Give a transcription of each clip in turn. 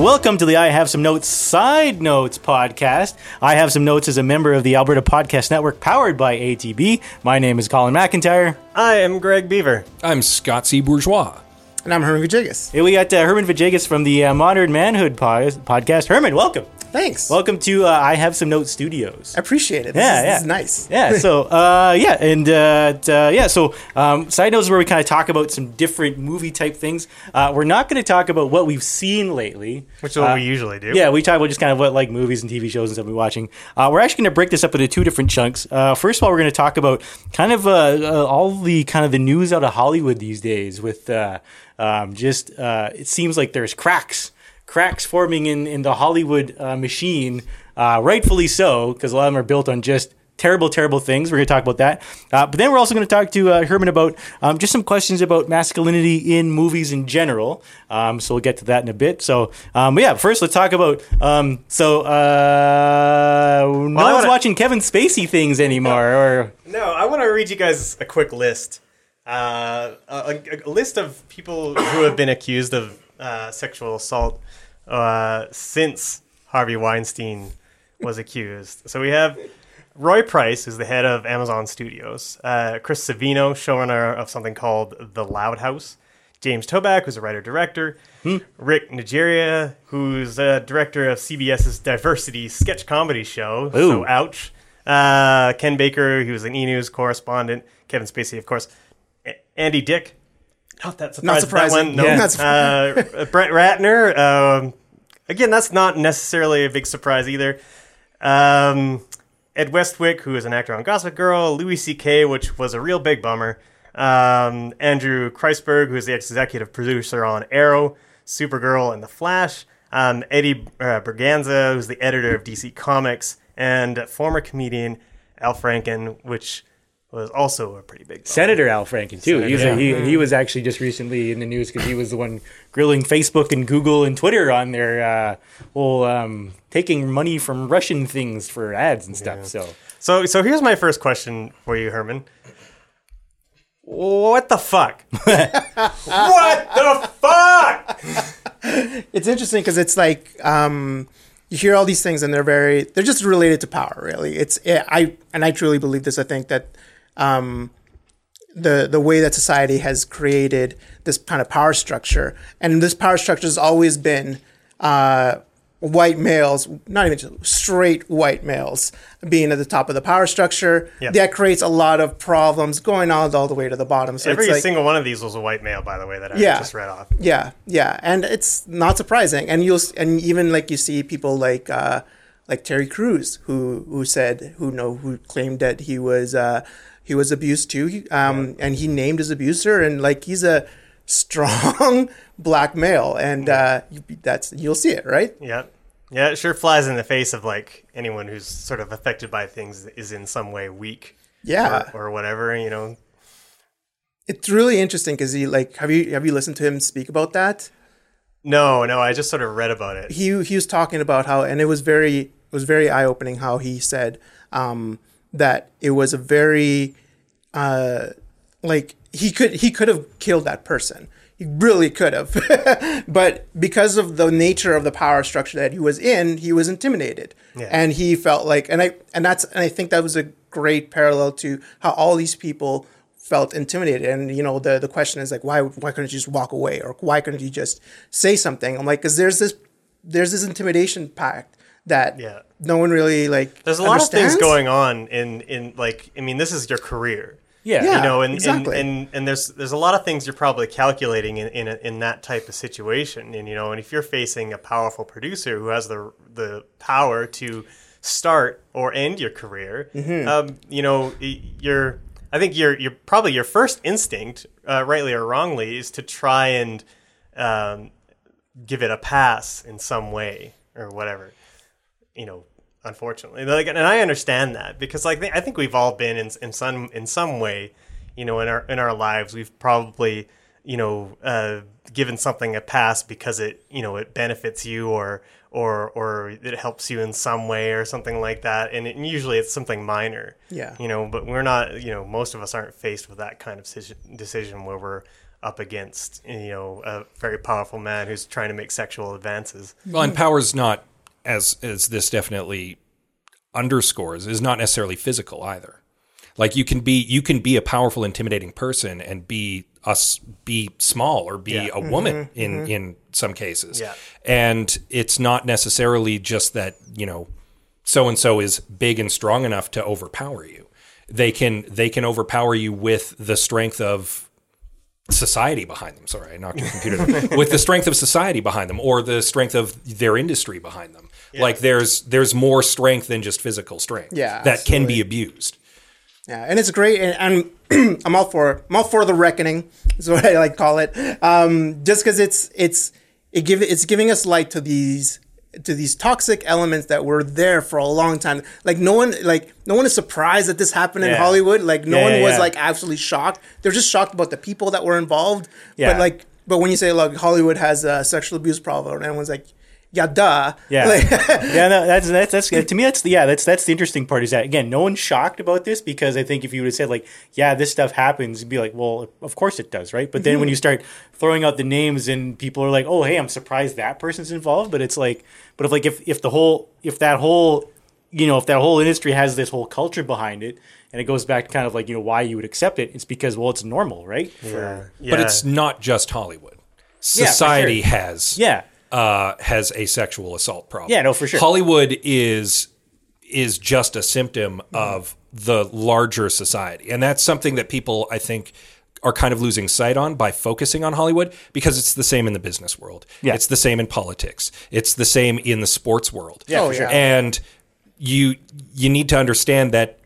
Welcome to the I Have Some Notes Side Notes podcast. I Have Some Notes as a member of the Alberta Podcast Network powered by ATB. My name is Colin McIntyre. I am Greg Beaver. I'm Scott C. Bourgeois. And I'm Herman Vajegas. Here we got uh, Herman Vajegas from the uh, Modern Manhood pod- podcast. Herman, welcome. Thanks. Welcome to uh, I Have Some Notes Studios. I appreciate it. This Yeah, is, yeah. This is nice. yeah so uh, yeah and uh, uh, yeah so um, side notes is where we kind of talk about some different movie type things uh, we're not going to talk about what we've seen lately Which is what Uh, we usually do. yeah we talk about just kind of what like movies and tv shows and stuff we're watching uh, we're actually going to break this up into two different chunks uh, first of all we're going to talk about kind of uh, uh, all the kind of the news out of hollywood these days with uh, um, just uh, it seems like there's cracks cracks forming in, in the Hollywood uh, machine, uh, rightfully so, because a lot of them are built on just terrible, terrible things. We're going to talk about that. Uh, but then we're also going to talk to uh, Herman about um, just some questions about masculinity in movies in general. Um, so we'll get to that in a bit. So, um, but yeah, first let's talk about. Um, so, uh, no I one's wanna- watching Kevin Spacey things anymore. Or No, I want to read you guys a quick list. Uh, a- a list of people who have been accused of uh, sexual assault uh, since Harvey Weinstein was accused. So we have Roy Price, who's the head of Amazon Studios, uh, Chris Savino, showrunner of something called The Loud House, James Toback, who's a writer director, Rick Najera, who's a director of CBS's diversity sketch comedy show. So Ooh. ouch. Uh, Ken Baker, who was an E News correspondent. Kevin Spacey, of course. A- Andy Dick. Not that surprised. surprising. That one. No. Not Uh, Brett Ratner. Um, again, that's not necessarily a big surprise either. Um, Ed Westwick, who is an actor on Gossip Girl, Louis C.K., which was a real big bummer. Um, Andrew Kreisberg, who is the executive producer on Arrow, Supergirl, and The Flash. Um, Eddie uh, Berganza, who's the editor of DC Comics, and former comedian Al Franken, which was also a pretty big bummer. Senator Al Franken too. He was, Senator, he, he was actually just recently in the news because he was the one grilling Facebook and Google and Twitter on their uh, whole um, taking money from Russian things for ads and stuff. So So, so here's my first question for you, Herman. What the fuck? what the fuck? It's interesting because it's like um, you hear all these things and they're very they're just related to power. Really, it's I and I truly believe this. I think that um, the the way that society has created this kind of power structure, and this power structure has always been uh, white males, not even straight white males, being at the top of the power structure. Yeah. That creates a lot of problems going on all the way to the bottom. So Every like, single one of these was a white male, by the way, that I Yeah. just read off. yeah, yeah, and it's not surprising. And you'll and even like you see people like uh, like Terry Crews who who said who know who claimed that he was uh, he was abused too, um, and he named his abuser, and like he's a strong black male, and uh, that's you'll see it right. Yeah. Yeah, it sure flies in the face of like anyone who's sort of affected by things is in some way weak Yeah, or, or whatever, you know. it's really interesting because he like have you have you listened to him speak about that? No, no, I just sort of read about it. he he was talking about how, and it was very it was very eye opening how he said um, that it was a very uh, like he could he could have killed that person. He really could have, but because of the nature of the power structure that he was in, he was intimidated, Yeah. and he felt like, and I and that's and I think that was a great parallel to how all these people felt intimidated. And you know, the the question is like, why why couldn't you just walk away, or why couldn't you just say something? I'm like, because there's this there's this intimidation pact that Yeah. no one really like. There's a lot of things going on in in like I mean, this is your career. yeah, Yeah. you know, and, exactly. and, and and there's there's a lot of things you're probably calculating in in, a, in that type of situation, and you know, and if you're facing a powerful producer who has the the power to start or end your career, Mm-hmm. um, you know, you're I think your your probably your first instinct, uh, rightly or wrongly, is to try and um, give it a pass in some way or whatever you know, unfortunately. Like, and I understand that because, like, I think we've all been in in some in some way, you know, in our in our lives, we've probably, you know, uh, given something a pass because it, you know, it benefits you or or or it helps you in some way or something like that. And, it, and usually it's something minor. Yeah. You know, but we're not. You know, most of us aren't faced with that kind of decision, decision where we're up against you know a very powerful man who's trying to make sexual advances. Well, and power's not as as this definitely underscores is not necessarily physical either. Like you can be you can be a powerful, intimidating person and be us be small or be Yeah. a woman mm-hmm. in mm-hmm. in some cases. Yeah. And it's not necessarily just that, you know, so and so is big and strong enough to overpower you. They can they can overpower you with the strength of society behind them. Sorry, I knocked your computer. with the strength of society behind them, or the strength of their industry behind them. Like there's there's more strength than just physical strength. Yeah, that can be abused. Yeah, and it's great, and I'm I'm all for I'm all for the reckoning. Is what I like call it. Um, just because it's it's it give it's giving us light to these to these toxic elements that were there for a long time. Like no one like no one is surprised that this happened in Hollywood. Like no Yeah, one yeah, was yeah. like absolutely shocked. They're just shocked about the people that were involved. Yeah. But like but when you say like Hollywood has a sexual abuse problem, and everyone's like, yeah, duh. Yeah, Like- yeah. No, that's that's that's to me. That's yeah. That's that's the interesting part. Is that again, no one's shocked about this because I think if you would have said like, yeah, this stuff happens, you'd be like, well, of course it does, right? But then when mm-hmm. you start throwing out the names and people are like, oh, hey, I'm surprised that person's involved. But it's like, but if like if if the whole if that whole you know if that whole industry has this whole culture behind it. And it goes back to kind of like you know why you would accept it. It's because well, it's normal, right? Yeah. But it's not just Hollywood. for Society sure. has Yeah, uh, has a sexual assault problem. Yeah, no, for sure. Hollywood is is just a symptom of the larger society, and that's something that people I think are kind of losing sight on by focusing on Hollywood because it's the same in the business world. Yeah. It's the same in politics. It's the same in the sports world. Yeah, Oh, for sure. And you you need to understand that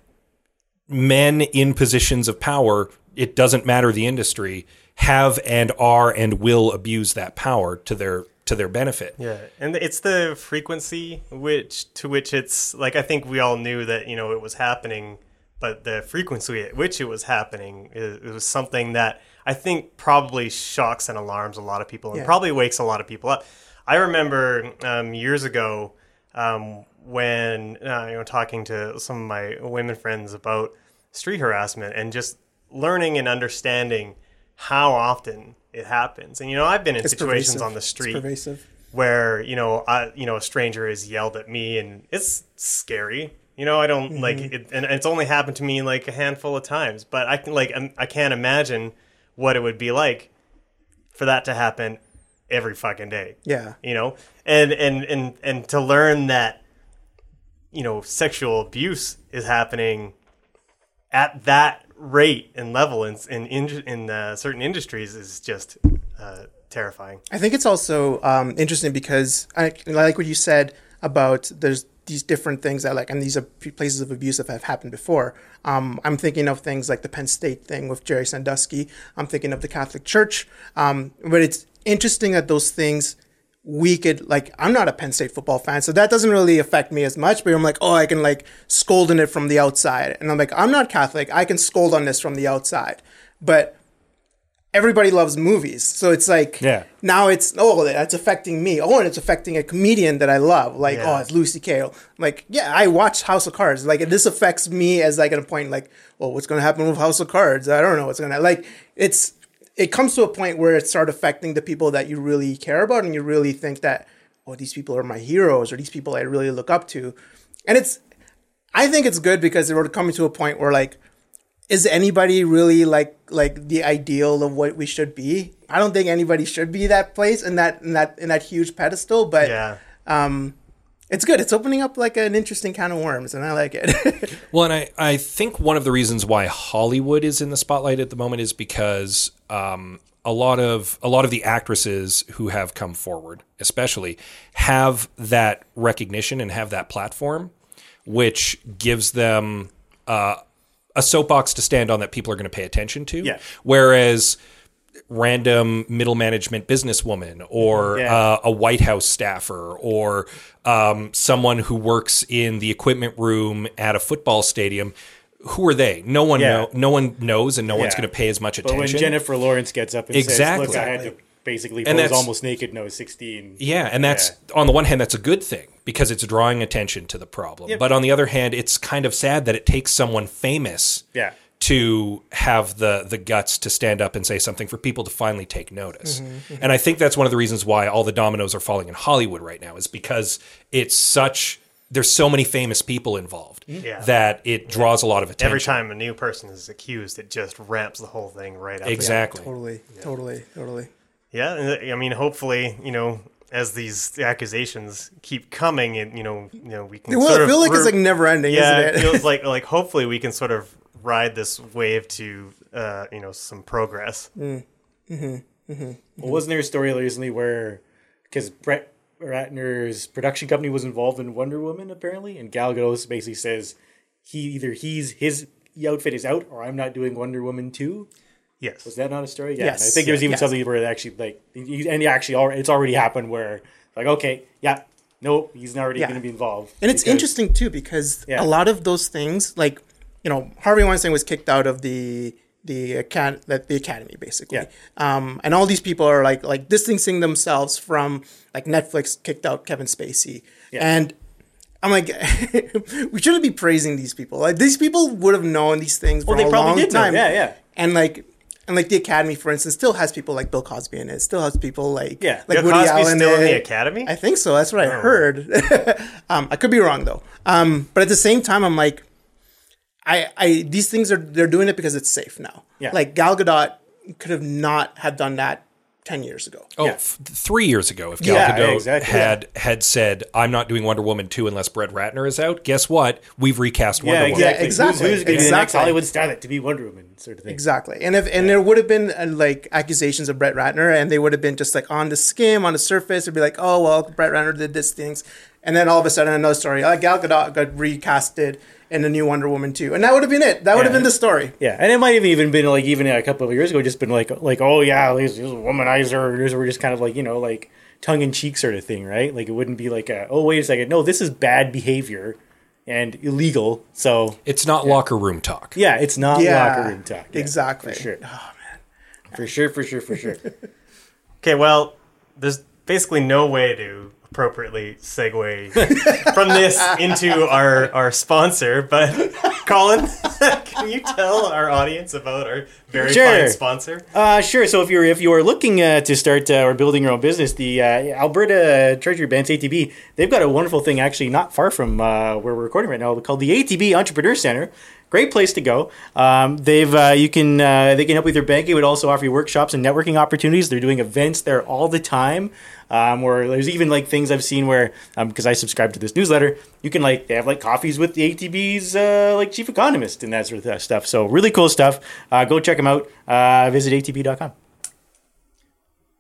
men in positions of power, it doesn't matter the industry, have and are and will abuse that power to their to their benefit. Yeah, and it's the frequency which to which it's like I think we all knew that you know it was happening, but the frequency at which it was happening is, it was something that I think probably shocks and alarms a lot of people and Yeah. probably wakes a lot of people up. I remember um, years ago um, when uh, you know talking to some of my women friends about street harassment and just learning and understanding how often it happens. And you know, I've been in It's situations pervasive. on the street where you know I you know a stranger has yelled at me and it's scary. You know, I don't like it, and it's only happened to me like a handful of times. But I can like I can't imagine what it would be like for that to happen every fucking day. Yeah. You know, and and and and to learn that you know sexual abuse is happening at that rate and level in in in, uh, certain industries is just uh, terrifying. I think it's also um, interesting because I, I like what you said about there's these different things that like and these are places of abuse that have happened before. Um, I'm thinking of things like the Penn State thing with Jerry Sandusky. I'm thinking of the Catholic Church. Um, but it's interesting that those things we could like I'm not a Penn State football fan, so that doesn't really affect me as much. But I'm like, oh, I can like scold on it from the outside, and I'm like, I'm not Catholic, I can scold on this from the outside, but everybody loves movies, so it's like, Yeah. now it's oh that's affecting me. Oh, and it's affecting a comedian that I love, like oh, Yeah. oh it's Lucy Kay. Like yeah, I watched House of Cards. Like this affects me as like at a point like, well, what's gonna happen with House of Cards? I don't know what's gonna like. It's it comes to a point where it start affecting the people that you really care about, and you really think that oh these people are my heroes or these people I really look up to, and it's I think it's good because we're coming to a point where like is anybody really like like the ideal of what we should be? I don't think anybody should be that place in that in that in that huge pedestal, but Yeah. um it's good. It's opening up like an interesting can of worms and I like it. Well, and I, I think one of the reasons why Hollywood is in the spotlight at the moment is because um, a lot of a lot of the actresses who have come forward, especially, have that recognition and have that platform, which gives them uh, a soapbox to stand on that people are going to pay attention to. Yeah. Whereas random middle management businesswoman or Yeah. uh, a White House staffer or um, someone who works in the equipment room at a football stadium. Who are they? No one Yeah. know. No one knows, and no one's going to pay as much But when attention. Jennifer Lawrence gets up and Exactly. says, "Look, I had to basically And that's- almost naked was 16." Yeah, and that's on the one hand that's a good thing because it's drawing attention to the problem. But on the other hand, it's kind of sad that it takes someone famous Yeah. to have the the guts to stand up and say something for people to finally take notice. Mm-hmm, mm-hmm. And I think that's one of the reasons why all the dominoes are falling in Hollywood right now is because it's such there's so many famous people involved Yeah. that it draws a lot of attention. Every time a new person is accused, it just ramps the whole thing right up. Exactly. Totally, totally, totally. Yeah, and uh, I mean, hopefully, you know, as these accusations keep coming, and you know, you know, we can Well, sort I of feel like it's like never ending, yeah, isn't it it? feels like like hopefully we can sort of ride this wave to uh, you know some progress. Hmm. Hmm. Well, wasn't there a story recently where because Brett Ratner's production company was involved in Wonder Woman apparently, and Gal Gadot basically says he either he's his outfit is out or I'm not doing Wonder Woman two. Yes, was that not a story? Yeah, Yes, and I think there was even yes. something where it actually like and he actually already, it's already happened where like okay, yeah, no, he's not already Yeah. going to be involved. And it's interesting too because Yeah. a lot of those things, like you know, Harvey Weinstein was kicked out of the the acad- that the academy basically, Yeah. um, and all these people are like like distancing themselves from like Netflix kicked out Kevin Spacey, and I'm like, we shouldn't be praising these people. Like these people would have known these things for Well, they a probably long did know. time. Yeah, yeah. And like, and like the Academy, for instance, still has people like Bill Cosby in it. Still has people like Yeah. like Bill Woody Cosby's Allen. still in the. Academy? I think so. That's what I heard. um, I could be wrong though. Um, but at the same time, I'm like, I, I these things are they're doing it because it's safe now. Yeah. Like Gal Gadot could have not have done that ten years ago. Oh, Yeah. f- three years ago, if Gal Yeah, Gadot exactly. had had said, "I'm not doing Wonder Woman two unless Brett Ratner is out," guess what? We've recast Wonder Yeah, Woman. exactly. exactly. Who's, who's going to be the next Exactly. Hollywood starlet to be Wonder Woman, sort of thing. Exactly. And if and there would have been uh, like accusations of Brett Ratner, and they would have been just like on the skim, on the surface, it'd be like, oh well, Brett Ratner did this things, and then all of a sudden another story, like Gal Gadot got recasted in the new Wonder Woman too, and that would have been it. That would have been the story. Yeah, and it might have even been like even a couple of years ago, just been like like oh yeah, he's, he's a womanizer. These were just kind of like you know like tongue in cheek sort of thing, right? Like it wouldn't be like a, oh wait a second, no, this is bad behavior and illegal. So It's not locker room talk. yeah, it's not Yeah, locker room talk. Yeah, exactly. for sure. Oh man, for sure, for sure, for sure. Okay, well, there's basically no way to appropriately segue from this into our our sponsor, but Colin, can you tell our audience about our very Sure. fine sponsor? Uh, sure. So if you're if you are looking uh, to start uh, or building your own business, the uh, Alberta Treasury Banks ATB they've got a wonderful thing actually not far from uh, where we're recording right now called the ATB Entrepreneur Center. Great place to go. Um, they've uh, you can uh, they can help with your banking, but also offer you workshops and networking opportunities. They're doing events there all the time. Um, where there's even like things I've seen where because I subscribe to this newsletter, you can like they have like coffees with the ATB's uh, like chief economist and that sort of stuff. So really cool stuff. Uh, go check them out. Uh, visit atb.com.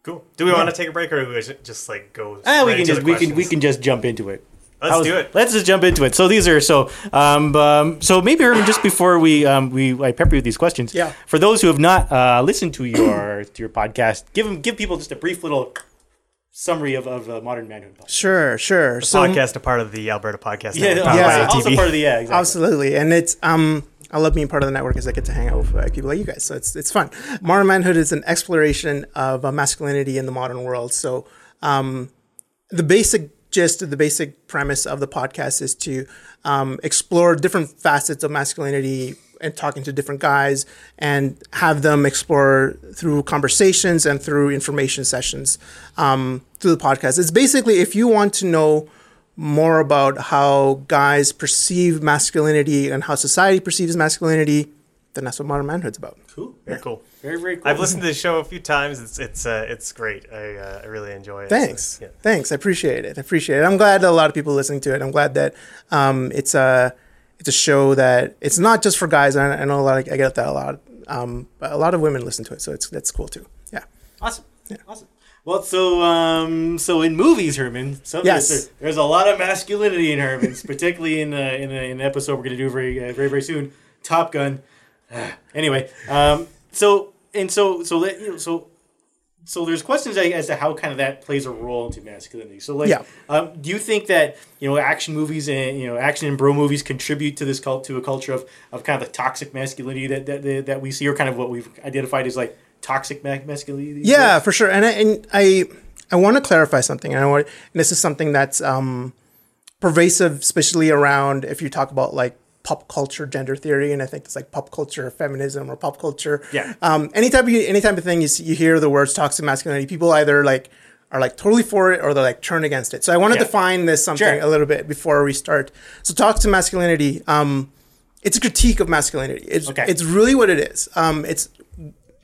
Cool. Do we want to take a break, or do we just like go? Ah, we can just we can we can just jump into it. Let's How's- do it. Let's just jump into it. So these are so um, um so maybe Irvin, just before we um we I pepper you with these questions. Yeah. For those who have not uh, listened to your to your podcast, give them give people just a brief little summary of of uh, modern manhood. Podcast. Sure, sure. So podcast, a part of the Alberta Podcast. Yeah, Network, also, yeah. also ATB. part of the yeah exactly. Absolutely, and it's um. I love being part of the network because I get to hang out with uh, people like you guys. So it's it's fun. Modern manhood is an exploration of uh, masculinity in the modern world. So um, the basic gist, the basic premise of the podcast is to um, explore different facets of masculinity and talking to different guys and have them explore through conversations and through information sessions um, through the podcast. It's basically if you want to know more about how guys perceive masculinity and how society perceives masculinity, then that's what modern manhood's about. cool. Very cool. Very very cool. I've listened to the show a few times. It's it's uh, it's great. I uh, I really enjoy it. Thanks. So, yeah. Thanks. I appreciate it. I appreciate it. I'm glad that a lot of people are listening to it. I'm glad that um, it's a it's a show that it's not just for guys. I, I know a lot. Of, I get that a lot. Um, but a lot of women listen to it, so it's that's cool too. Yeah. Awesome. Yeah. Awesome. Well, so um, so in movies, Herman, so Yes. there's, there's a lot of masculinity in Herman's, particularly in uh, in, a, in an episode we're going to do very uh, very very soon, Top Gun. anyway, um, so and so so let, you know, so so there's questions as to how kind of that plays a role into masculinity. So like, Yeah. um, do you think that you know action movies and you know action and bro movies contribute to this cult to a culture of, of kind of the toxic masculinity that, that that we see, or kind of what we've identified as like toxic masculinity? Yeah, for sure. And I, and I I want to clarify something. And I want and this is something that's um, pervasive, especially around if you talk about like pop culture gender theory, and I think it's like pop culture feminism or pop culture. Yeah. Um, any type of any type of thing you see, you hear the words toxic masculinity, people either like are like totally for it or they're like turn against it. So I want to Yeah. define this something Sure. a little bit before we start. So toxic masculinity, um, it's a critique of masculinity. It's Okay. it's really what it is. Um, it's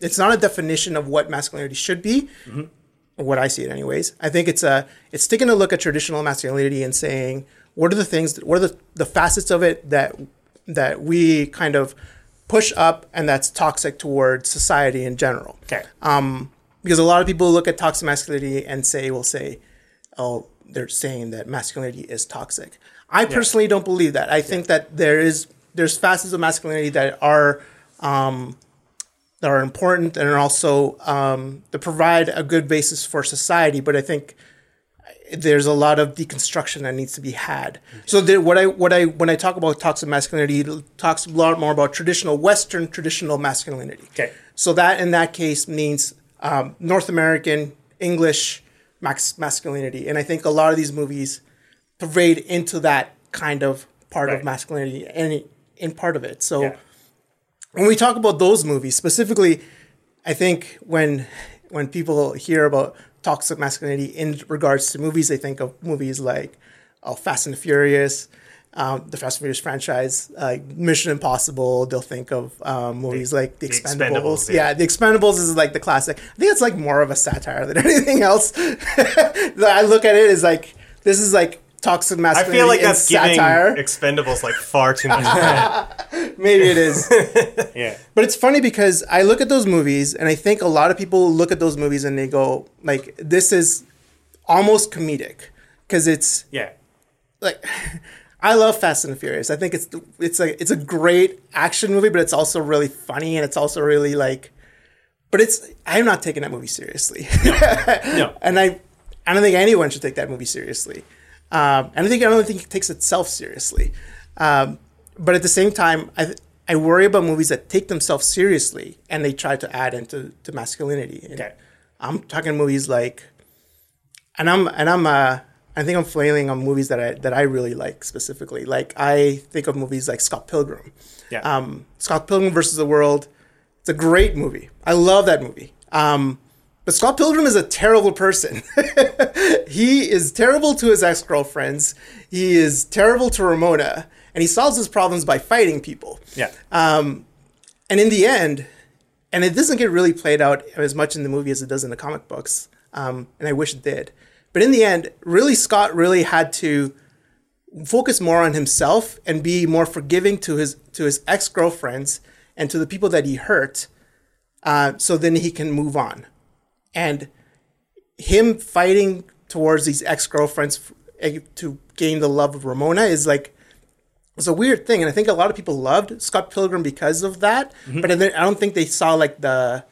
it's not a definition of what masculinity should be what I see it anyways. I think it's a it's taking a look at traditional masculinity and saying what are the things that, what are the, the facets of it that that we kind of push up and that's toxic towards society in general. Okay. Um, because a lot of people look at toxic masculinity and say will say, oh, they're saying that masculinity is toxic. I personally don't believe that. I think that there is there's facets of masculinity that are um, that are important and are also um, that provide a good basis for society. But I think there's a lot of deconstruction that needs to be had. So the, what I what I when I talk about toxic masculinity, it talks a lot more about traditional Western traditional masculinity. Okay. So that in that case means um, North American English max masculinity, and I think a lot of these movies pervade into that kind of part Right. of masculinity and in part of it. So Yeah. when we talk about those movies specifically, I think when when people hear about toxic masculinity in regards to movies, they think of movies like oh, Fast and the Furious, um, the Fast and Furious franchise, uh, Mission Impossible. They'll think of um, movies like The The Expendables. Expendables, yeah. yeah. The Expendables is like the classic. I think it's like more of a satire than anything else. I look at it as like this is like toxic I feel like that's giving satire. Expendables like far too much credit. Maybe it is. Yeah. But it's funny because I look at those movies and I think a lot of people look at those movies and they go like this is almost comedic because it's Yeah. like I love Fast and the Furious. I think it's it's a it's a great action movie, but it's also really funny and it's also really like but it's I'm not taking that movie seriously. No. and I I don't think anyone should take that movie seriously. Um, and I think I don't think it takes itself seriously. Um, but at the same time, I I worry about movies that take themselves seriously and they try to add into to masculinity. And Okay. I'm talking movies like, and I'm and I'm uh, I think I'm flailing on movies that I that I really like specifically. Like I think of movies like Scott Pilgrim. Yeah. Um, Scott Pilgrim versus the World. It's a great movie. I love that movie. Um, but Scott Pilgrim is a terrible person. he is terrible to his ex girlfriends. He is terrible to Ramona, and he solves his problems by fighting people. Yeah. Um, and in the end, and it doesn't get really played out as much in the movie as it does in the comic books. Um, and I wish it did. But in the end, really, Scott really had to focus more on himself and be more forgiving to his to his ex girlfriends and to the people that he hurt, uh, so then he can move on. And him fighting towards these ex girlfriends eh, to gain the love of Ramona is like it's a weird thing, and I think a lot of people loved Scott Pilgrim because of that. Mm-hmm. But I don't- I don't think they saw like the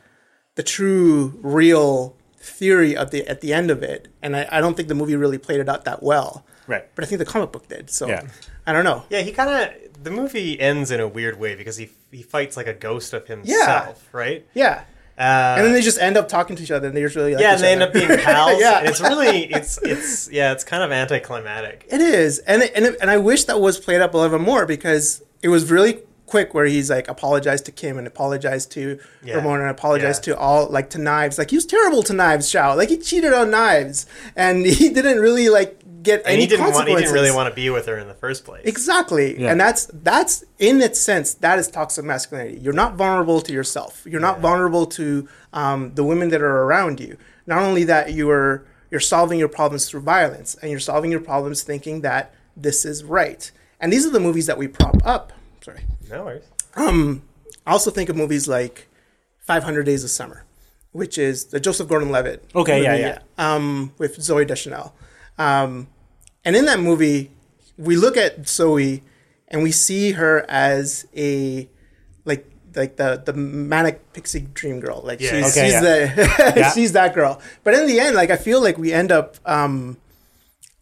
the true, real theory of the at the end of it, and I, I don't think the movie really played it out that well. Right. But I think the comic book did. So Yeah. I don't know. Yeah, he kind of the movie ends in a weird way because he he fights like a ghost of himself, yeah. right? Yeah. Uh, and then they just end up talking to each other, and they just really like yeah, and they end up being pals. Yeah. and it's really it's it's yeah, it's kind of anticlimactic. It is, and it, and it, and I wish that was played up a little bit more because it was really quick where he's like apologized to Kim and apologized to Yeah. Ramona and apologized Yeah. to all like to Knives. Like he was terrible to Knives, Chow. Like he cheated on Knives, and he didn't really like get And any he didn't want he didn't really want to be with her in the first place. Exactly. Yeah. And that's that's in its sense that is toxic masculinity. You're not vulnerable to yourself. You're not vulnerable to um, the women that are around you. Not only that, you are you're solving your problems through violence, and you're solving your problems thinking that this is right. And these are the movies that we prop up. Sorry. No worries. I also think of movies like 500 Days of Summer, which is the Joseph Gordon-Levitt. Okay, yeah, yeah. Um, with Zooey Deschanel, um, and in that movie, we look at Zooey, and we see her as a like like the the manic pixie dream girl. Like Yeah. she's, Okay, she's yeah. the Yeah. she's that girl. But in the end, like I feel like we end up. Um,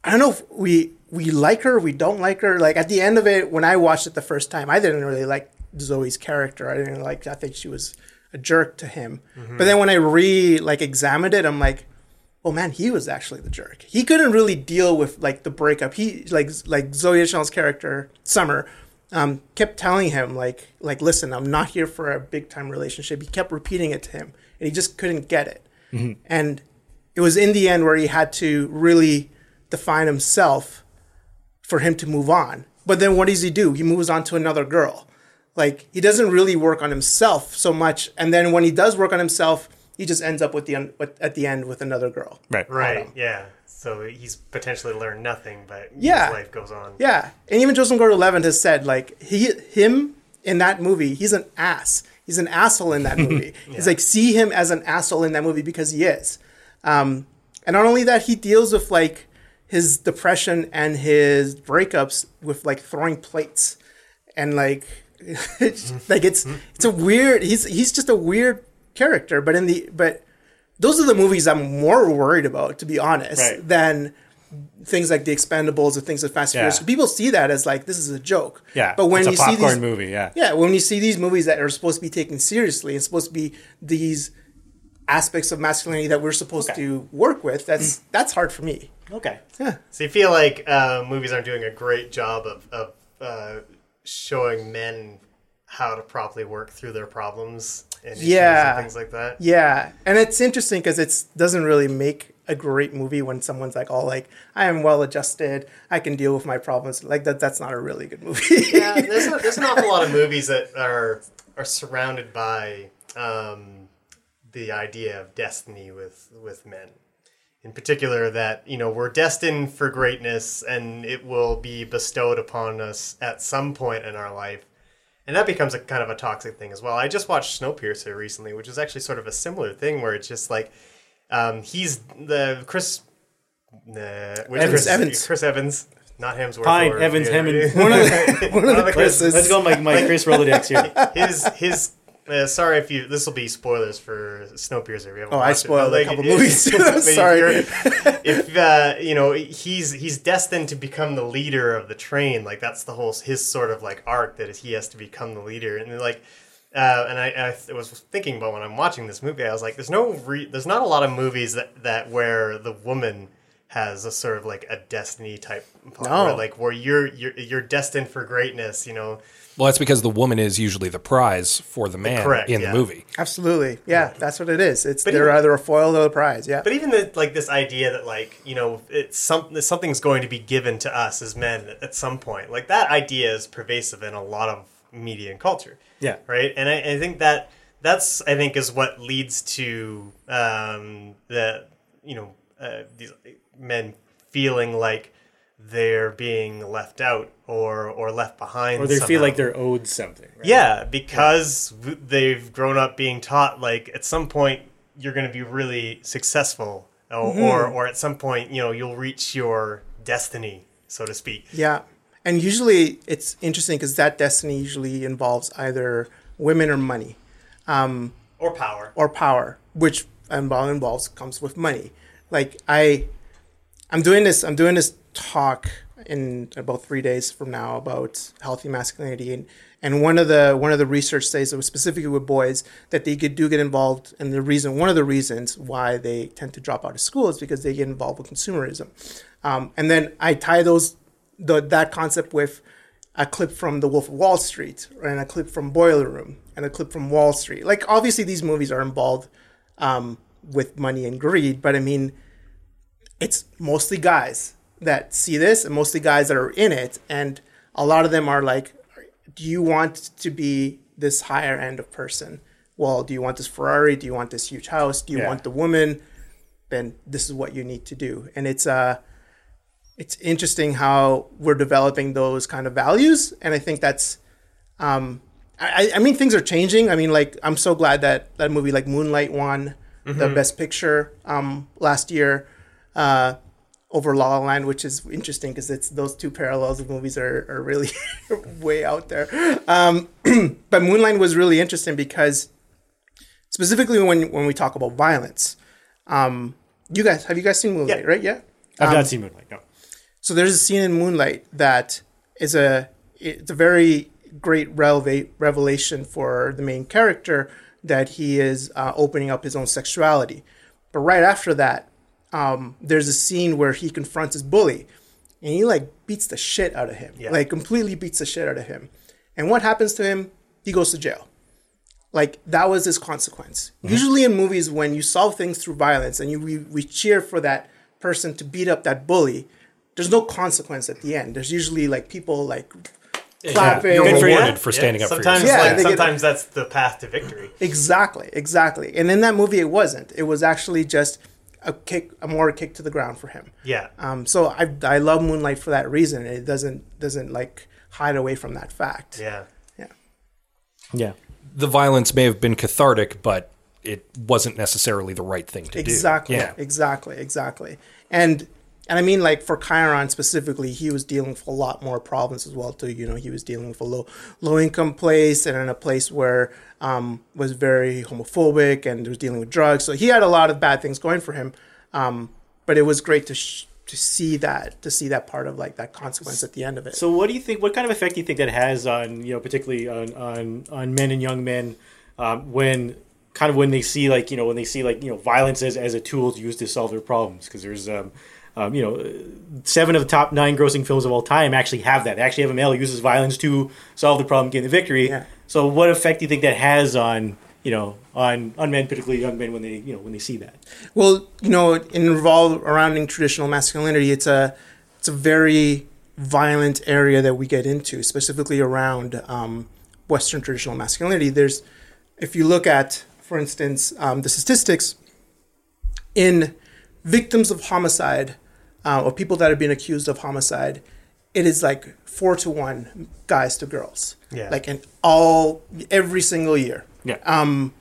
I don't know if we we like her, we don't like her. Like at the end of it, when I watched it the first time, I didn't really like Zooey's character. I didn't like. I think she was a jerk to him. But then when I re like examined it, I'm like, oh man, he was actually the jerk. He couldn't really deal with like the breakup. He like like Zooey Deschanel's character Summer um, kept telling him like like listen, I'm not here for a big time relationship. He kept repeating it to him, and he just couldn't get it. And it was in the end where he had to really define himself for him to move on. But then what does he do? He moves on to another girl. Like he doesn't really work on himself so much, and then when he does work on himself, he just ends up with the un- with, at the end with another girl. Right. Right. Yeah. So he's potentially learned nothing, but Yeah. his life goes on. Yeah, and even Joseph Gordon-Levitt has said like he him in that movie, he's an ass. He's an asshole in that movie. He's like see him as an asshole in that movie because he is. Um, and not only that, he deals with like his depression and his breakups with like throwing plates and like it's, like it's it's a weird. He's he's just a weird character. But in the but those are the movies I'm more worried about, to be honest, Right. than things like The Expendables or things like Fast and Yeah. Furious. People see that as like this is a joke. Yeah. But when it's a you see popcorn these, movie, yeah. yeah, when you see these movies that are supposed to be taken seriously and supposed to be these aspects of masculinity that we're supposed Okay. to work with, that's that's hard for me. Okay. Yeah. So you feel like uh, movies aren't doing a great job of, of uh, showing men how to properly work through their problems Yeah. things like that. Yeah, and it's interesting because it doesn't really make a great movie when someone's like, "Oh, like I am well adjusted, I can deal with my problems." Like that, that's not a really good movie. yeah, there's, a, there's an awful lot of movies that are are surrounded by um, the idea of destiny with with men. In particular, that you know we're destined for greatness, and it will be bestowed upon us at some point in our life, and that becomes a kind of a toxic thing as well. I just watched Snowpiercer recently, which is actually sort of a similar thing, where it's just like um, he's the Chris. Uh, which Evans, Chris, Evans. Chris Evans, not Hemsworth. Fine, or- Evans, yeah. Hammond. one of the, one of the the Chris's. Let's go, my, my Chris Rolodex here. his his uh, sorry if you this will be spoilers for Snowpiercer. Haven't Oh, I watched it, spoiled but, a couple movies. Sorry. If uh, you know he's he's destined to become the leader of the train, like that's the whole his sort of like arc that he has to become the leader, and like. Uh, and I, I was thinking about when I'm watching this movie, I was like, "There's no, re- there's not a lot of movies that, that where the woman has a sort of like a destiny type, plot, No. where, like where you're you're you're destined for greatness, you know, Well, that's because the woman is usually the prize for the man Correct, in yeah. the movie. Absolutely, yeah, that's what it is. It's But they're even- either a foil or a prize. Yeah, But even the, like this idea that like you know it's some something's going to be given to us as men at some point, like that idea is pervasive in a lot of media and culture. Yeah. Right. And I, I think that that's I think is what leads to um, the you know uh, these men feeling like they're being left out or or left behind, Or they feel like they're owed something. Right? Yeah, because w they've grown up being taught like at some point you're going to be really successful, or, Mm-hmm. or or at some point you know you'll reach your destiny, so to speak. yeah, and usually it's interesting because that destiny usually involves either women or money. Or power. or power, which involve involves comes with money. Like I, I'm doing this. I'm doing this talk in about three days from now about healthy masculinity, and and one of the one of the research says that was specifically with boys that they get, do get involved, and the reason one of the reasons why they tend to drop out of school is because they get involved with consumerism, um, and then I tie those the that concept with a clip from The Wolf of Wall Street and a clip from Boiler Room and a clip from Wall Street. Like obviously these movies are involved um, with money and greed, but I mean, it's mostly guys that see this and mostly guys that are in it, and a lot of them are like, "Do you want to be this higher end of person? Well, do you want this Ferrari? Do you want this huge house? Do you Yeah. want the woman? Then this is what you need to do." And it's uh it's interesting how we're developing those kind of values, and I think that's um, I, I mean, things are changing. I mean, like I'm so glad that that movie like Moonlight won the Best Picture um, last year uh, over La La Land, which is interesting because it's those two parallels of movies are, are really way out there. Um, but Moonlight was really interesting because specifically when when we talk about violence, um, you guys have you guys seen Moonlight, Yeah. right? Yeah. I've not seen Moonlight. No. So there's a scene in Moonlight that is a it's a very great revelation for the main character that he is uh, opening up his own sexuality. But right after that, um, there's a scene where he confronts his bully, and he like beats the shit out of him, Yeah. like completely beats the shit out of him. And what happens to him? He goes to jail. Like that was his consequence. Usually in movies, when you solve things through violence and you we, we cheer for that person to beat up that bully, there's no consequence at the end. There's usually like people like clapping. You're Good for rewarded for standing up for sometimes, yourself. Yeah, like, they get- sometimes that's the path to victory. Exactly, exactly. And in that movie, it wasn't. It was actually just a kick, a more kick to the ground for him. Yeah. Um, so I I love Moonlight for that reason. It doesn't doesn't like hide away from that fact. Yeah. Yeah. Yeah. The violence may have been cathartic, but it wasn't necessarily the right thing to Exactly. do. Exactly. Yeah. Exactly. Exactly. And and I mean, like for Chiron specifically, he was dealing with a lot more problems as well too. You know, he was dealing with a low low income place and in a place where um, was very homophobic and was dealing with drugs. So he had a lot of bad things going for him. Um, but it was great to sh- to see that to see that part of like that consequence at the end of it. So, what do you think? What kind of effect do you think that has on you know, particularly on on, on men and young men um, when kind of when they see like you know when they see like you know violence as, as a tool to use to solve their problems? Because there's um, um, you know seven of the top nine grossing films of all time actually have that. They actually have a male who uses violence to solve the problem, gain the victory. Yeah. So, what effect do you think that has on you know on on men, particularly young men, when they you know when they see that? Well, you know, in revolve surrounding traditional masculinity, it's a it's a very violent area that we get into, specifically around um, Western traditional masculinity. There's, if you look at, for instance, um, the statistics in victims of homicide uh, or people that have been accused of homicide, it is like four to one guys to girls. Yeah. Like in all every single year Yeah. Um,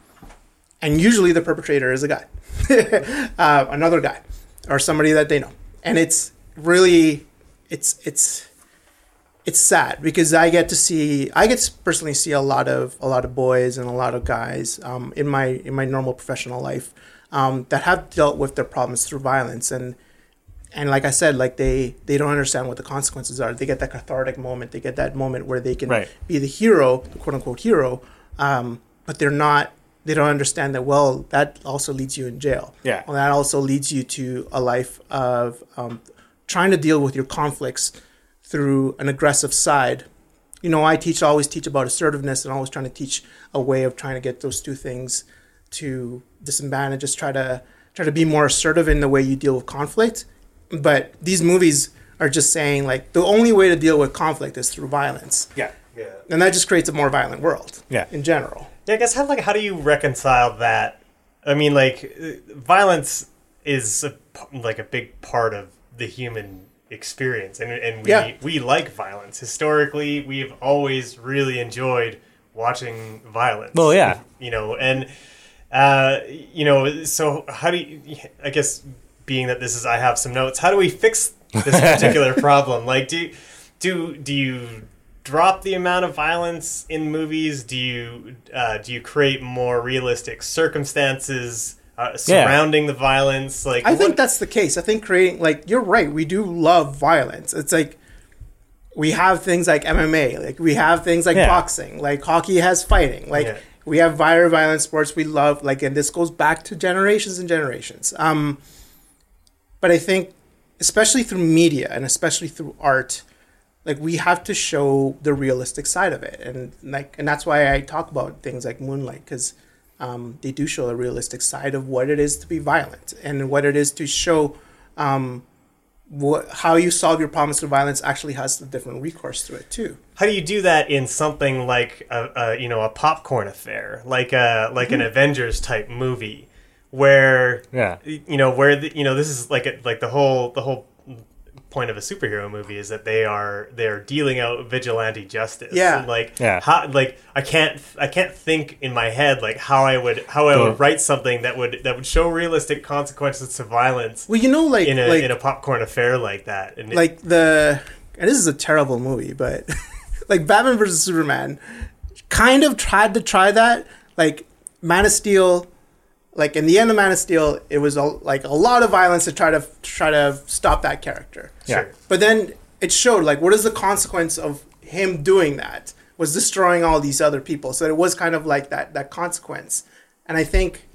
and usually the perpetrator is a guy, uh, another guy, or somebody that they know, and it's really, it's it's it's sad because I get to see, I get to personally see a lot of a lot of boys and a lot of guys um, in my in my normal professional life um, that have dealt with their problems through violence and and like I said, like they they don't understand what the consequences are. They get that cathartic moment. They get that moment where they can Right. be the hero, the quote unquote hero, um, but they're not. They don't understand that. Well, that also leads you in jail. Yeah. Well, that also leads you to a life of um, trying to deal with your conflicts through an aggressive side. You know, I teach always teach about assertiveness and always trying to teach a way of trying to get those two things to disband and just try to try to be more assertive in the way you deal with conflict. But these movies are just saying like the only way to deal with conflict is through violence. Yeah. Yeah. And that just creates a more violent world. Yeah. In general. Yeah, I guess how like how do you reconcile that? I mean, like uh, violence is a, p- like a big part of the human experience, and and we Yeah. we like violence. Historically, we've always really enjoyed watching violence. Well, yeah. you know, and uh, you know, so how do you? I guess being that this is, I have some notes. How do we fix this particular problem? Like, do do do you drop the amount of violence in movies? Do you uh, do you create more realistic circumstances uh, surrounding the violence? Like, I think that's the case. I think creating like you're right. We do love violence. It's like we have things like MMA, like we have things like Yeah. boxing, like hockey has fighting, like Yeah. we have very violent sports we love. Like, and this goes back to generations and generations. Um, but I think, especially through media and especially through art, like we have to show the realistic side of it, and like, and that's why I talk about things like Moonlight because um, they do show a realistic side of what it is to be violent and what it is to show um, what how you solve your problems through violence actually has a different recourse to it too. how do you do that in something like a, a you know a popcorn affair, like a like Mm-hmm. an Avengers type movie, where Yeah. you know where the, you know this is like a, like the whole the whole point of a superhero movie is that they are they're dealing out vigilante justice. Yeah. And, like Yeah. how like I can't I can't think in my head like how I would how I Go. would write something that would that would show realistic consequences to violence Well, you know, like in a like in a popcorn affair like that. And it- like the and this is a terrible movie, but like Batman versus Superman kind of tried to try that. Like Man of Steel, like in the end of Man of Steel, it was a, like a lot of violence to try to try to stop that character. Yeah. Sure. But then it showed like what is the consequence of him doing that was destroying all these other people. So it was kind of like that that consequence. And I think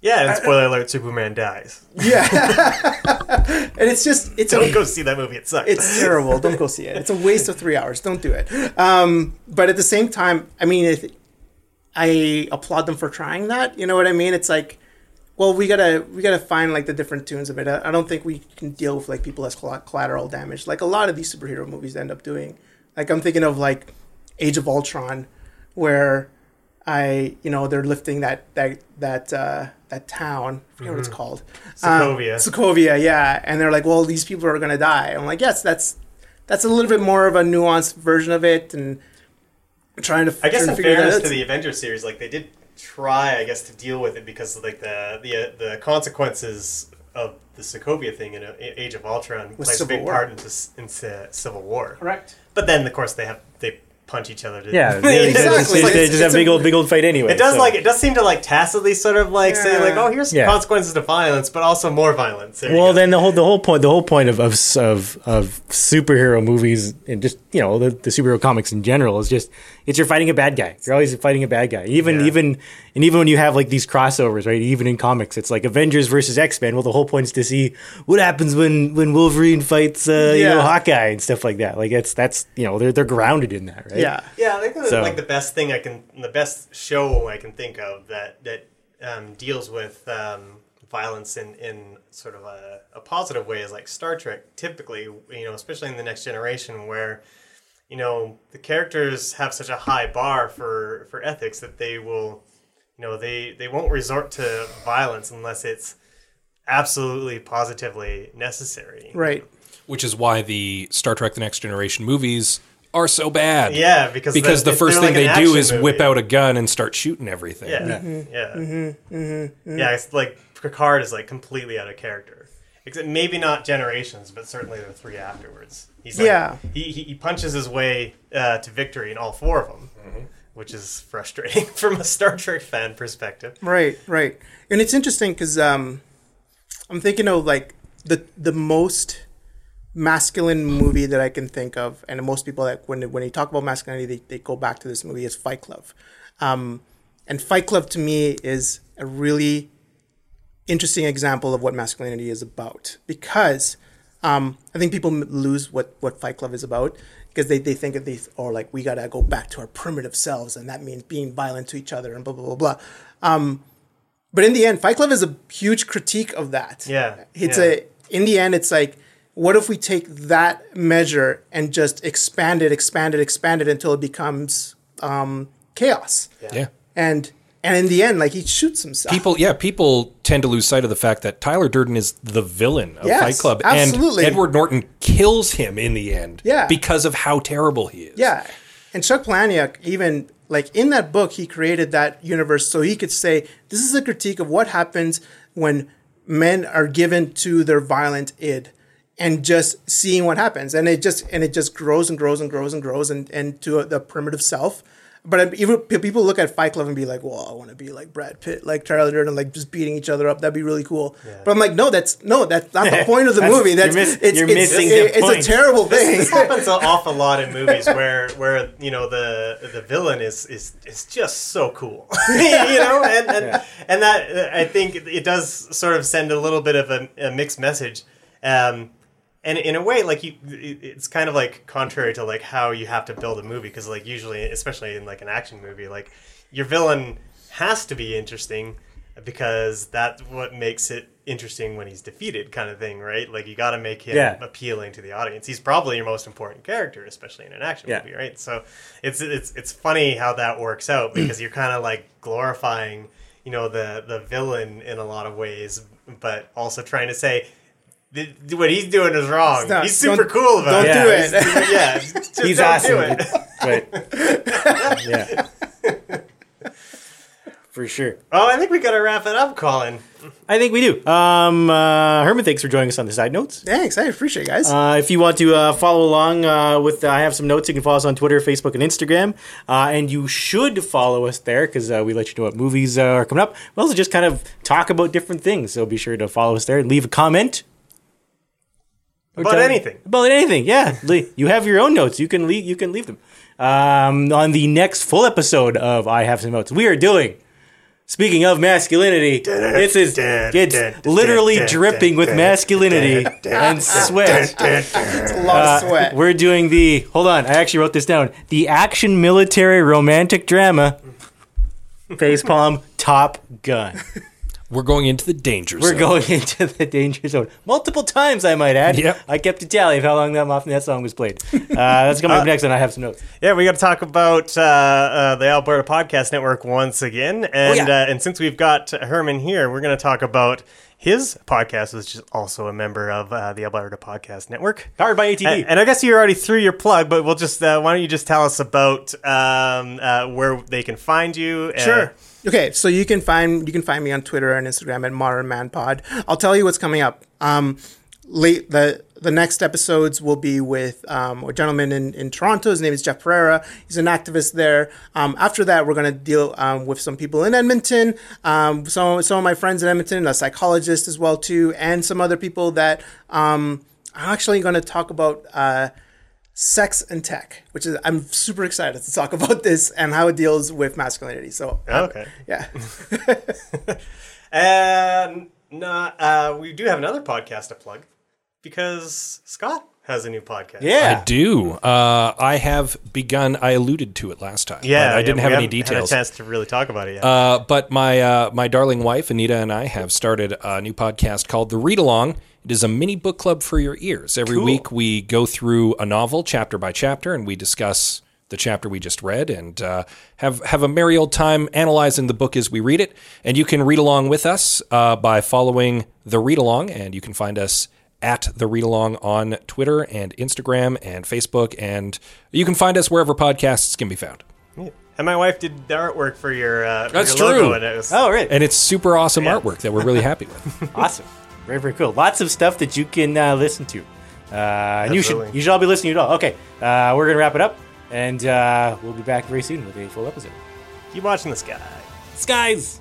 Yeah, and spoiler alert: Superman dies. Yeah, and it's just it's Don't go see that movie; it sucks. it's terrible. Don't go see it. It's a waste of three hours. Don't do it. Um, but at the same time, I mean, it, I applaud them for trying that. You know what I mean? It's like, well, we gotta we gotta find like the different tunes of it. I, I don't think we can deal with like people as collateral damage, like a lot of these superhero movies end up doing. Like I'm thinking of like Age of Ultron, where I you know they're lifting that that that uh, that town. I forget what it's called. Sokovia. Um, Sokovia, yeah. And they're like, well, these people are gonna die. I'm like, yes, that's that's a little bit more of a nuanced version of it, and trying to I guess in fairness to the Avengers series, like they did try, I guess, to deal with it because like the the the consequences of the Sokovia thing in uh, Age of Ultron plays a big War. part into, s- into Civil War. Correct. But then, of course, they have they punch each other. To, Yeah, They- they, just, Exactly. they, Like, they it's- just have a- big old big old fight anyway. It does so- like it does seem to like tacitly sort of like say like oh here's Yeah. consequences to violence but also more violence. There Well, then the whole the whole point the whole point of of of, of superhero movies and just you know the, the superhero comics in general is just it's you're fighting a bad guy. You're always fighting a bad guy. Even Yeah. even and even when you have like these crossovers, right? Even in comics, it's like Avengers versus X Men. Well, the whole point is to see what happens when when Wolverine fights uh, you know Hawkeye and stuff like that. Like it's that's you know they're they're grounded in that, right? Yeah. Yeah, I think that's So- like the best thing I can, the best show I can think of that that um, deals with um, violence in, in sort of a, a positive way is like Star Trek. Typically, you know, especially in the next generation, where you know the characters have such a high bar for for ethics that they will, you know, they they won't resort to violence unless it's absolutely positively necessary. Right. which is why the Star Trek: The Next Generation movies are so bad. Yeah, because because the they're first thing an they do action is whip out a gun and start shooting everything. Yeah, yeah, yeah. It's like Picard is like completely out of character. Except maybe not generations, but certainly the three afterwards. He's like, Yeah. He, he he punches his way uh, to victory in all four of them, which is frustrating from a Star Trek fan perspective. Right, right. And it's interesting because um, I'm thinking of like the the most masculine movie that I can think of, and most people that when when they talk about masculinity, they, they go back to this movie is Fight Club. Um, and Fight Club to me is a really interesting example of what masculinity is about because um, I think people lose what, what Fight Club is about because they, they think of these or like we gotta go back to our primitive selves and that means being violent to each other and blah blah blah blah. Um, but in the end, Fight Club is a huge critique of that. Yeah, it's yeah. a in the end, it's like what if we take that measure and just expand it, expand it, expand it until it becomes um, chaos Yeah. and and in the end, like he shoots himself. People, yeah, people tend to lose sight of the fact that Tyler Durden is the villain of Yes, Fight Club, absolutely. and Edward Norton kills him in the end, Yeah. because of how terrible he is. Yeah. And Chuck Palahniuk, even like in that book, he created that universe so he could say, this is a critique of what happens when men are given to their violent id and just seeing what happens. And it just, and it just grows and grows and grows and grows and, and to the primitive self. But even people look at Fight Club and be like, "Well, I want to be like Brad Pitt, like Charlie Durden, like just beating each other up. That'd be really cool." But I'm like, "No, that's no, that's not the point of the movie. That's you're miss- it's, you're it's, missing it- the it's point. a terrible thing." This happens an awful lot in movies where where you know the the villain is is is just so cool, you know, and and, and that I think it does sort of send a little bit of a, a mixed message. Um, and in a way, like you, it's kind of like contrary to like how you have to build a movie because like usually, especially in like an action movie, like your villain has to be interesting because that's what makes it interesting when he's defeated, kind of thing, right? Like you got to make him Yeah. appealing to the audience. He's probably your most important character, especially in an action Yeah. movie, right? So it's it's it's funny how that works out because you're kind of like glorifying, you know, the the villain in a lot of ways, but also trying to say. "Th- What he's doing is wrong. not- he's super cool about don't it. do Yeah, it. yeah, just He's don't awesome. do it. right. yeah. For sure. Oh, I think we got to wrap it up, Colin. I think we do. Um, uh, Herman, thanks for joining us on the side notes. Thanks, I appreciate it, guys. Uh, if you want to uh, follow along uh, with, I have some notes. You can follow us on Twitter, Facebook, and Instagram. Uh, and you should follow us there because uh, we let you know what movies uh, are coming up. We also just kind of talk about different things. So be sure to follow us there and leave a comment. Or About tell- anything. About anything, yeah. You have your own notes. You can leave. You can leave them. Um, on the next full episode of I Have Some Notes, we are doing Speaking of masculinity, this is it's literally dripping with masculinity and sweat. It's a lot of sweat. We're doing the hold on, I actually wrote this down. The action military romantic drama. Facepalm Top Gun. We're going into the danger zone. We're zone. going into the danger zone multiple times. I might add. Yep. I kept a tally of how long that often that song was played. Uh, that's coming up next, and I have some notes. Yeah, we got to talk about uh, uh, the Alberta Podcast Network once again, and Oh, yeah. uh, and since we've got Herman here, we're going to talk about his podcast, which is also a member of uh, the Alberta Podcast Network. Powered by ATB. And, and I guess you're already threw your plug, but we'll just uh, why don't you just tell us about um, uh, where they can find you? Uh, Sure. Okay, so you can find you can find me on Twitter and Instagram at Modern Man Pod. I'll tell you what's coming up. Um, late the the next episodes will be with um, a gentleman in, in Toronto. His name is Jeff Pereira. He's an activist there. Um, after that, we're going to deal um, with some people in Edmonton. Um, some some of my friends in Edmonton, a psychologist as well too, and some other people that um, I'm actually going to talk about. Uh, sex and tech, which is I'm super excited to talk about this and how it deals with masculinity. So um, Okay. yeah, And not, uh, we do have another podcast to plug because Scott has a new podcast. yeah. I do. Uh, I have begun. I alluded to it last time. Yeah, but I didn't yeah, have we any haven't details. Had a chance to really talk about it yet. Uh, but my uh, my darling wife Anita and I have started a new podcast called The Read Along. It is a mini book club for your ears. Every week we go through a novel chapter by chapter, and we discuss the chapter we just read, and uh, have have a merry old time analyzing the book as we read it. And you can read along with us uh, by following The Read Along, and you can find us at The Read Along on Twitter and Instagram and Facebook, and you can find us wherever podcasts can be found. and my wife did the artwork for your, uh, for That's your logo, true. and it was, Oh, right. And it's super awesome Yeah. artwork that we're really happy with. awesome. Very, very cool. Lots of stuff that you can uh, listen to. Uh, and you should you should all be listening to it all. Okay, uh, we're gonna wrap it up, and uh, we'll be back very soon with a full episode. keep watching the sky. Skies.